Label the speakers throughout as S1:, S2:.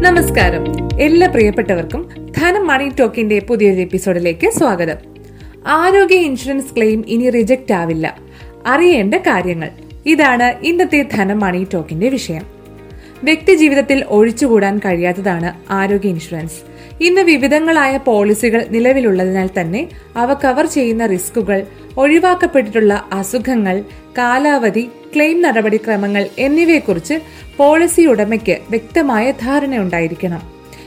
S1: നമസ്കാരം. എല്ലാ പ്രിയപ്പെട്ടവർക്കും ധനം മണി ടോക്കിന്റെ പുതിയൊരു എപ്പിസോഡിലേക്ക് സ്വാഗതം. ആരോഗ്യ ഇൻഷുറൻസ് ക്ലെയിം ഇനി റിജക്റ്റ് ആവില്ല. അറിയേണ്ട കാര്യങ്ങൾ. ഇതാണ് ഇന്നത്തെ ധനം മണി ടോക്കിന്റെ വിഷയം. വ്യക്തി ജീവിതത്തിൽ ഒഴിച്ചുകൂടാൻ കഴിയാത്തതാണ് ആരോഗ്യ ഇൻഷുറൻസ്. ഇന്ന് വിവിധങ്ങളായ പോളിസികൾ നിലവിലുള്ളതിനാൽ തന്നെ അവ കവർ ചെയ്യുന്ന റിസ്കുകൾ ഒഴിവാക്കപ്പെട്ടിട്ടുള്ള അസുഖങ്ങൾ കാലാവധി ക്ലെയിം നടപടിക്രമങ്ങൾ എന്നിവയെക്കുറിച്ച് പോളിസി ഉടമയ്ക്ക് വ്യക്തമായ ധാരണയുണ്ടായിരിക്കണം.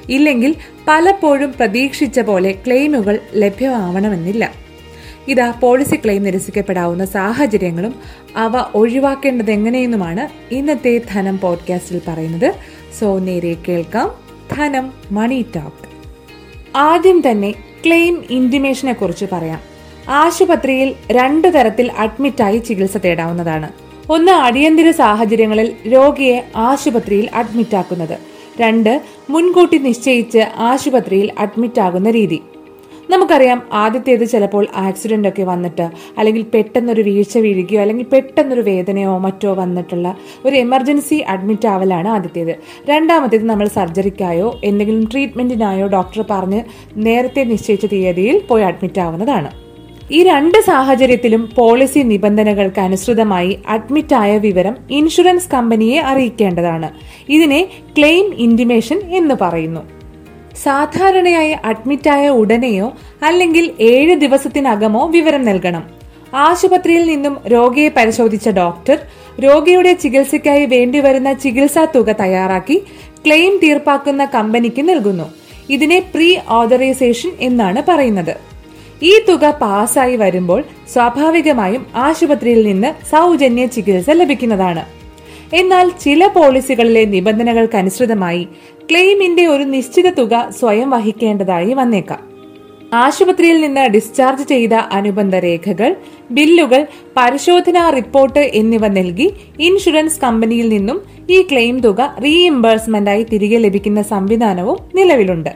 S1: ഇല്ലെങ്കിൽ പലപ്പോഴും പ്രതീക്ഷിച്ച പോലെ ക്ലെയിമുകൾ ലഭ്യമാവണമെന്നില്ല. ഇതാ പോളിസി ക്ലെയിം നിരസിക്കപ്പെടാവുന്ന സാഹചര്യങ്ങളും അവ ഒഴിവാക്കേണ്ടത് എങ്ങനെയെന്നുമാണ് ഇന്നത്തെ ധനം പോഡ്കാസ്റ്റിൽ പറയുന്നത്. സോ നേരെ കേൾക്കാം. ധനം മണി ടോക്ക്. ആദ്യം തന്നെ ക്ലെയിം ഇന്റിമേഷനെ കുറിച്ച് പറയാം. ആശുപത്രിയിൽ രണ്ടു തരത്തിൽ അഡ്മിറ്റായി ചികിത്സ തേടാവുന്നതാണ്. ഒന്ന് അടിയന്തര സാഹചര്യങ്ങളിൽ രോഗിയെ ആശുപത്രിയിൽ അഡ്മിറ്റാക്കുന്നത്. രണ്ട് മുൻകൂട്ടി നിശ്ചയിച്ച് ആശുപത്രിയിൽ അഡ്മിറ്റാകുന്ന രീതി. നമുക്കറിയാം ആദ്യത്തേത് ചിലപ്പോൾ ആക്സിഡന്റ് ഒക്കെ വന്നിട്ട് അല്ലെങ്കിൽ പെട്ടെന്നൊരു വീഴ്ച വീഴുകയോ അല്ലെങ്കിൽ പെട്ടെന്നൊരു വേദനയോ മറ്റോ വന്നിട്ടുള്ള ഒരു എമർജൻസി അഡ്മിറ്റ് ആവലാണ് ആദ്യത്തേത്. രണ്ടാമത്തേത് നമ്മൾ സർജറിക്കായോ എന്തെങ്കിലും ട്രീറ്റ്മെന്റിനായോ ഡോക്ടർ പറഞ്ഞ് നേരത്തെ നിശ്ചയിച്ച തീയതിയിൽ പോയി അഡ്മിറ്റ് ആവുന്നതാണ്. ഈ രണ്ട് സാഹചര്യത്തിലും പോളിസി നിബന്ധനകൾക്ക് അനുസൃതമായി അഡ്മിറ്റായ വിവരം ഇൻഷുറൻസ് കമ്പനിയെ അറിയിക്കേണ്ടതാണ്. ഇതിനെ ക്ലെയിം ഇന്റിമേഷൻ എന്ന് പറയുന്നു. സാധാരണയായി അഡ്മിറ്റായ ഉടനെയോ അല്ലെങ്കിൽ ഏഴ് ദിവസത്തിനകമോ വിവരം നൽകണം. ആശുപത്രിയിൽ നിന്നും രോഗിയെ പരിശോധിച്ച ഡോക്ടർ രോഗിയുടെ ചികിത്സയ്ക്കായി വേണ്ടിവരുന്ന ചികിത്സാ തുക തയ്യാറാക്കി ക്ലെയിം തീർപ്പാക്കുന്ന കമ്പനിക്ക് നൽകുന്നു. ഇതിനെ പ്രീ ഓതറൈസേഷൻ എന്നാണ് പറയുന്നത്. ഈ തുക പാസ്സായി വരുമ്പോൾ സ്വാഭാവികമായും ആശുപത്രിയിൽ നിന്ന് സൗജന്യ ചികിത്സ ലഭിക്കുന്നതാണ്. എന്നാൽ ചില പോളിസികളിലെ നിബന്ധനകൾക്കനുസൃതമായി ക്ലെയിമിന്റെ ഒരു നിശ്ചിത തുക സ്വയം വഹിക്കേണ്ടതായി വന്നേക്കാം. ആശുപത്രിയിൽ നിന്ന് ഡിസ്ചാർജ് ചെയ്ത അനുബന്ധ രേഖകൾ ബില്ലുകൾ പരിശോധനാ റിപ്പോർട്ട് എന്നിവ നൽകി ഇൻഷുറൻസ് കമ്പനിയിൽ നിന്നും ഈ ക്ലെയിം തുക റീഇംബേഴ്സ്മെന്റായി തിരികെ ലഭിക്കുന്ന സംവിധാനവും നിലവിലുണ്ട്.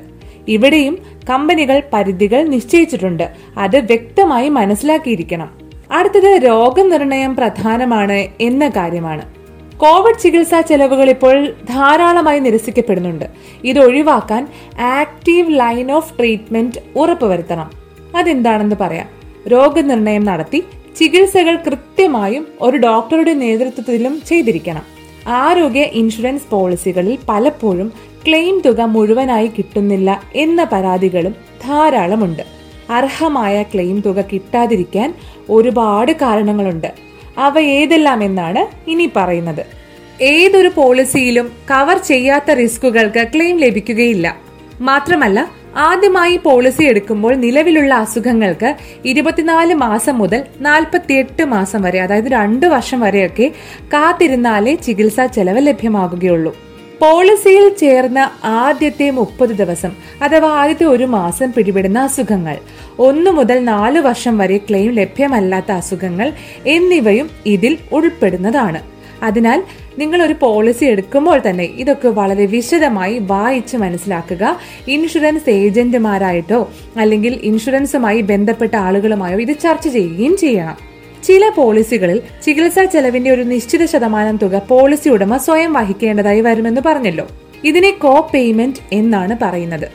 S1: ഇവിടെയും കമ്പനികൾ പരിധികൾ നിശ്ചയിച്ചിട്ടുണ്ട്. അത് വ്യക്തമായി മനസ്സിലാക്കിയിരിക്കണം. അടുത്തത് രോഗനിർണയം പ്രധാനമാണ് എന്ന കാര്യമാണ്. കോവിഡ് ചികിത്സാ ചെലവുകൾ ഇപ്പോൾ ധാരാളമായി നിരസിക്കപ്പെടുന്നുണ്ട്. ഇത് ഒഴിവാക്കാൻ ആക്റ്റീവ് ലൈൻ ഓഫ് ട്രീറ്റ്മെന്റ് ഉറപ്പുവരുത്തണം. അതെന്താണെന്ന് പറയാം. രോഗനിർണയം നടത്തി ചികിത്സകൾ കൃത്യമായും ഒരു ഡോക്ടറുടെ നേതൃത്വത്തിലും ചെയ്തിരിക്കണം. ആരോഗ്യ ഇൻഷുറൻസ് പോളിസികളിൽ പലപ്പോഴും ക്ലെയിം തുക മുഴുവനായി കിട്ടുന്നില്ല എന്ന പരാതികളും ധാരാളമുണ്ട്. അർഹമായ ക്ലെയിം തുക കിട്ടാതിരിക്കാൻ ഒരുപാട് കാരണങ്ങളുണ്ട്. അവ ഏതെല്ലാം എന്നാണ് ഇനി പറയുന്നത്. ഏതൊരു പോളിസിയിലും കവർ ചെയ്യാത്ത റിസ്കുകൾക്ക് ക്ലെയിം ലഭിക്കുകയില്ല. മാത്രമല്ല ആദ്യമായി പോളിസി എടുക്കുമ്പോൾ നിലവിലുള്ള അസുഖങ്ങൾക്ക് ഇരുപത്തിനാല് മാസം മുതൽ നാൽപ്പത്തിയെട്ട് മാസം വരെ അതായത് രണ്ട് വർഷം വരെയൊക്കെ കാത്തിരുന്നാലേ ചികിത്സാ ചെലവ് ലഭ്യമാകുകയുള്ളൂ. പോളിസിയിൽ ചേർന്ന ആദ്യത്തെ മുപ്പത് ദിവസം അഥവാ ആദ്യത്തെ ഒരു മാസം പിടിപെടുന്ന അസുഖങ്ങൾ. ഒന്നു മുതൽ നാല് വർഷം വരെ ക്ലെയിം ലഭ്യമല്ലാത്ത അസുഖങ്ങൾ എന്നിവയും ഇതിൽ ഉൾപ്പെടുന്നതാണ്. അതിനാൽ നിങ്ങൾ ഒരു പോളിസി എടുക്കുമ്പോൾ തന്നെ ഇതൊക്കെ വളരെ വിശദമായി വായിച്ച് മനസ്സിലാക്കുക. ഇൻഷുറൻസ് ഏജന്റുമാരായിട്ടോ അല്ലെങ്കിൽ ഇൻഷുറൻസുമായി ബന്ധപ്പെട്ട ആളുകളുമായോ ഇത് ചർച്ച ചെയ്യുകയും ചെയ്യണം. ചില പോളിസികളിൽ ചികിത്സാ ചെലവിന്റെ ഒരു നിശ്ചിത ശതമാനം തുക പോളിസി ഉടമ സ്വയം വഹിക്കേണ്ടതായി വരുമെന്ന് പറഞ്ഞല്ലോ. ഇതിനെ കോ പേയ്മെന്റ് എന്നാണ് പറയുന്നത്.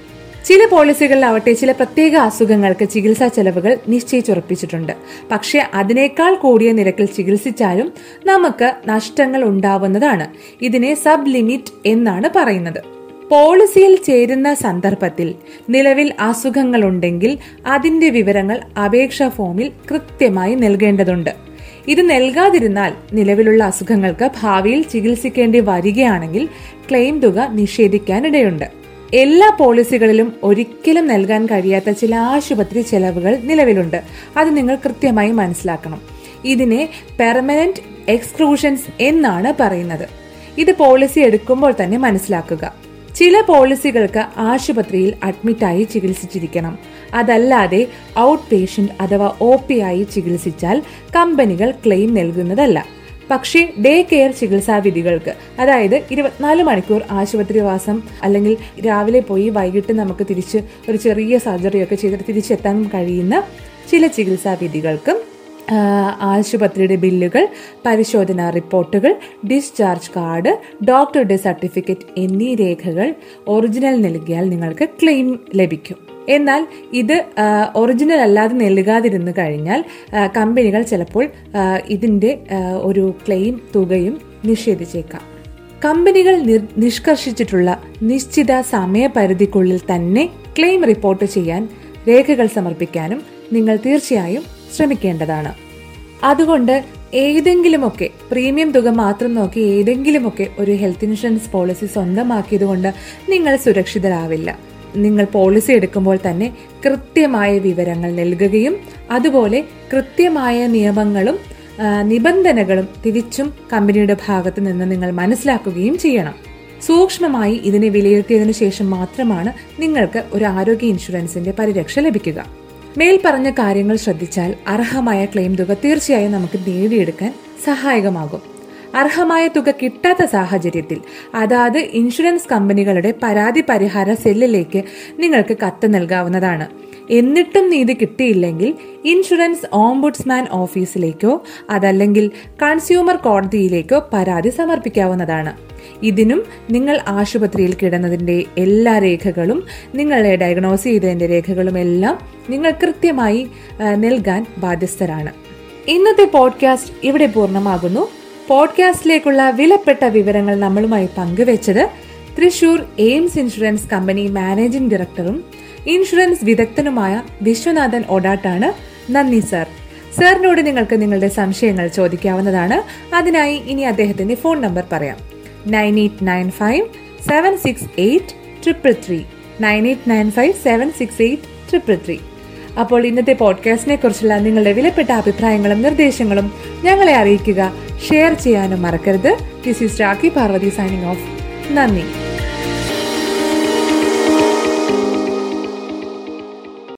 S1: ചില പോളിസികളിലാവട്ടെ ചില പ്രത്യേക അസുഖങ്ങൾക്ക് ചികിത്സാ ചെലവുകൾ നിശ്ചയിച്ചുറപ്പിച്ചിട്ടുണ്ട്. പക്ഷെ അതിനേക്കാൾ കൂടിയ നിരക്കിൽ ചികിത്സിച്ചാലും നമുക്ക് നഷ്ടങ്ങൾ ഉണ്ടാവുന്നതാണ്. ഇതിനെ സബ് ലിമിറ്റ് എന്നാണ് പറയുന്നത്. പോളിസിയിൽ ചേരുന്ന സന്ദർഭത്തിൽ നിലവിൽ അസുഖങ്ങളുണ്ടെങ്കിൽ അതിന്റെ വിവരങ്ങൾ അപേക്ഷാ ഫോമിൽ കൃത്യമായി നൽകേണ്ടതുണ്ട്. ഇത് നൽകാതിരുന്നാൽ നിലവിലുള്ള അസുഖങ്ങൾക്ക് ഭാവിയിൽ ചികിത്സിക്കേണ്ടി വരികയാണെങ്കിൽ ക്ലെയിം തുക നിഷേധിക്കാനിടയുണ്ട്. എല്ലാ പോളിസികളിലും ഒരിക്കലും നൽകാൻ കഴിയാത്ത ചില ആശുപത്രി ചെലവുകൾ നിലവിലുണ്ട്. അത് നിങ്ങൾ കൃത്യമായി മനസ്സിലാക്കണം. ഇതിനെ പെർമനന്റ് എക്സ്ക്ലൂഷൻസ് എന്നാണ് പറയുന്നത്. ഇത് പോളിസി എടുക്കുമ്പോൾ തന്നെ മനസ്സിലാക്കുക. ചില പോളിസികൾക്ക് ആശുപത്രിയിൽ അഡ്മിറ്റായി ചികിത്സിച്ചിരിക്കണം. അതല്ലാതെ ഔട്ട് പേഷ്യന്റ് അഥവാ ഒ പി ആയി ചികിത്സിച്ചാൽ കമ്പനികൾ ക്ലെയിം നൽകുന്നതല്ല. പക്ഷേ ഡേ കെയർ ചികിത്സാ വിധികൾക്ക് അതായത് ഇരുപത്തിനാല് മണിക്കൂർ ആശുപത്രിവാസം അല്ലെങ്കിൽ രാവിലെ പോയി വൈകിട്ട് നമുക്ക് തിരിച്ച് ഒരു ചെറിയ സർജറിയൊക്കെ ചെയ്തിട്ട് തിരിച്ചെത്താൻ കഴിയുന്ന ചില ചികിത്സാ വിധികൾക്കും ആ, ആശുപത്രിയുടെ ബില്ലുകൾ പരിശോധനാ റിപ്പോർട്ടുകൾ ഡിസ്ചാർജ് കാർഡ് ഡോക്ടറുടെ സർട്ടിഫിക്കറ്റ് എന്നീ രേഖകൾ ഒറിജിനൽ നൽകിയാൽ നിങ്ങൾക്ക് ക്ലെയിം ലഭിക്കും. എന്നാൽ ഇത് ഒറിജിനൽ അല്ലാതെ നൽകാതിരുന്നു കഴിഞ്ഞാൽ കമ്പനികൾ ചിലപ്പോൾ ഇതിന്റെ ഒരു ക്ലെയിം തുകയും നിഷേധിച്ചേക്കാം. കമ്പനികൾ നിഷ്കർഷിച്ചിട്ടുള്ള നിശ്ചിത സമയപരിധിക്കുള്ളിൽ തന്നെ ക്ലെയിം റിപ്പോർട്ട് ചെയ്യാൻ രേഖകൾ സമർപ്പിക്കാനും നിങ്ങൾ തീർച്ചയായും ശ്രമിക്കേണ്ടതാണ്. അതുകൊണ്ട് ഏതെങ്കിലുമൊക്കെ പ്രീമിയം തുക മാത്രം നോക്കി ഏതെങ്കിലുമൊക്കെ ഒരു ഹെൽത്ത് ഇൻഷുറൻസ് പോളിസി സ്വന്തമാക്കിയതുകൊണ്ട് നിങ്ങൾ സുരക്ഷിതരാവില്ല. നിങ്ങൾ പോളിസി എടുക്കുമ്പോൾ തന്നെ കൃത്യമായ വിവരങ്ങൾ നൽകുകയും അതുപോലെ കൃത്യമായ നിയമങ്ങളും നിബന്ധനകളും തിരിച്ചും കമ്പനിയുടെ ഭാഗത്ത് നിന്ന് നിങ്ങൾ മനസ്സിലാക്കുകയും ചെയ്യണം. സൂക്ഷ്മമായി ഇതിനെ വിലയിരുത്തിയതിനു ശേഷം മാത്രമാണ് നിങ്ങൾക്ക് ഒരു ആരോഗ്യ ഇൻഷുറൻസിന്റെ പരിരക്ഷ ലഭിക്കുക. മേൽപ്പറഞ്ഞ കാര്യങ്ങൾ ശ്രദ്ധിച്ചാൽ അർഹമായ ക്ലെയിം തുക തീർച്ചയായും നമുക്ക് നേടിയെടുക്കാൻ സഹായകമാകും. അർഹമായ തുക കിട്ടാത്ത സാഹചര്യത്തിൽ അതാത് ഇൻഷുറൻസ് കമ്പനികളുടെ പരാതി പരിഹാര സെല്ലിലേക്ക് നിങ്ങൾക്ക് കത്ത് നൽകാവുന്നതാണ്. എന്നിട്ടും നീതി കിട്ടിയില്ലെങ്കിൽ ഇൻഷുറൻസ് ഓംബുഡ്സ്മാൻ ഓഫീസിലേക്കോ അതല്ലെങ്കിൽ കൺസ്യൂമർ കോടതിയിലേക്കോ പരാതി സമർപ്പിക്കാവുന്നതാണ്. ഇതിനും നിങ്ങൾ ആശുപത്രിയിൽ കിടന്നതിന്റെ എല്ലാ രേഖകളും നിങ്ങളെ ഡയഗ്നോസ് ചെയ്തതിന്റെ രേഖകളും എല്ലാം നിങ്ങൾ കൃത്യമായി നൽകാൻ ബാധ്യസ്ഥരാണ്. ഇന്നത്തെ പോഡ്കാസ്റ്റ് ഇവിടെ പൂർണമാകുന്നു. പോഡ്കാസ്റ്റിലേക്കുള്ള വിലപ്പെട്ട വിവരങ്ങൾ നമ്മളുമായി പങ്കുവച്ചത് Thrissur Aims insurance company managing ഡയറക്ടറും ഇൻഷുറൻസ് വിദഗ്ധനുമായ വിശ്വനാഥൻ ഒഡാട്ടാണ്. നന്ദി സർ. സാറിനോട് നിങ്ങൾക്ക് നിങ്ങളുടെ സംശയങ്ങൾ ചോദിക്കാവുന്നതാണ്. അതിനായി ഇനി അദ്ദേഹത്തിന്റെ ഫോൺ നമ്പർ പറയാം. Nine eight nine five seven six eight triple three. Nine eight nine five seven six eight triple three അപ്പോൾ ഇന്നത്തെ പോഡ്കാസ്റ്റിനെ കുറിച്ചുള്ള നിങ്ങളുടെ വിലപ്പെട്ട അഭിപ്രായങ്ങളും നിർദ്ദേശങ്ങളും ഞങ്ങളെ അറിയിക്കുക. ഷെയർ ചെയ്യാനും മറക്കരുത്. This is Rakhi Parvathi signing off നന്ദി.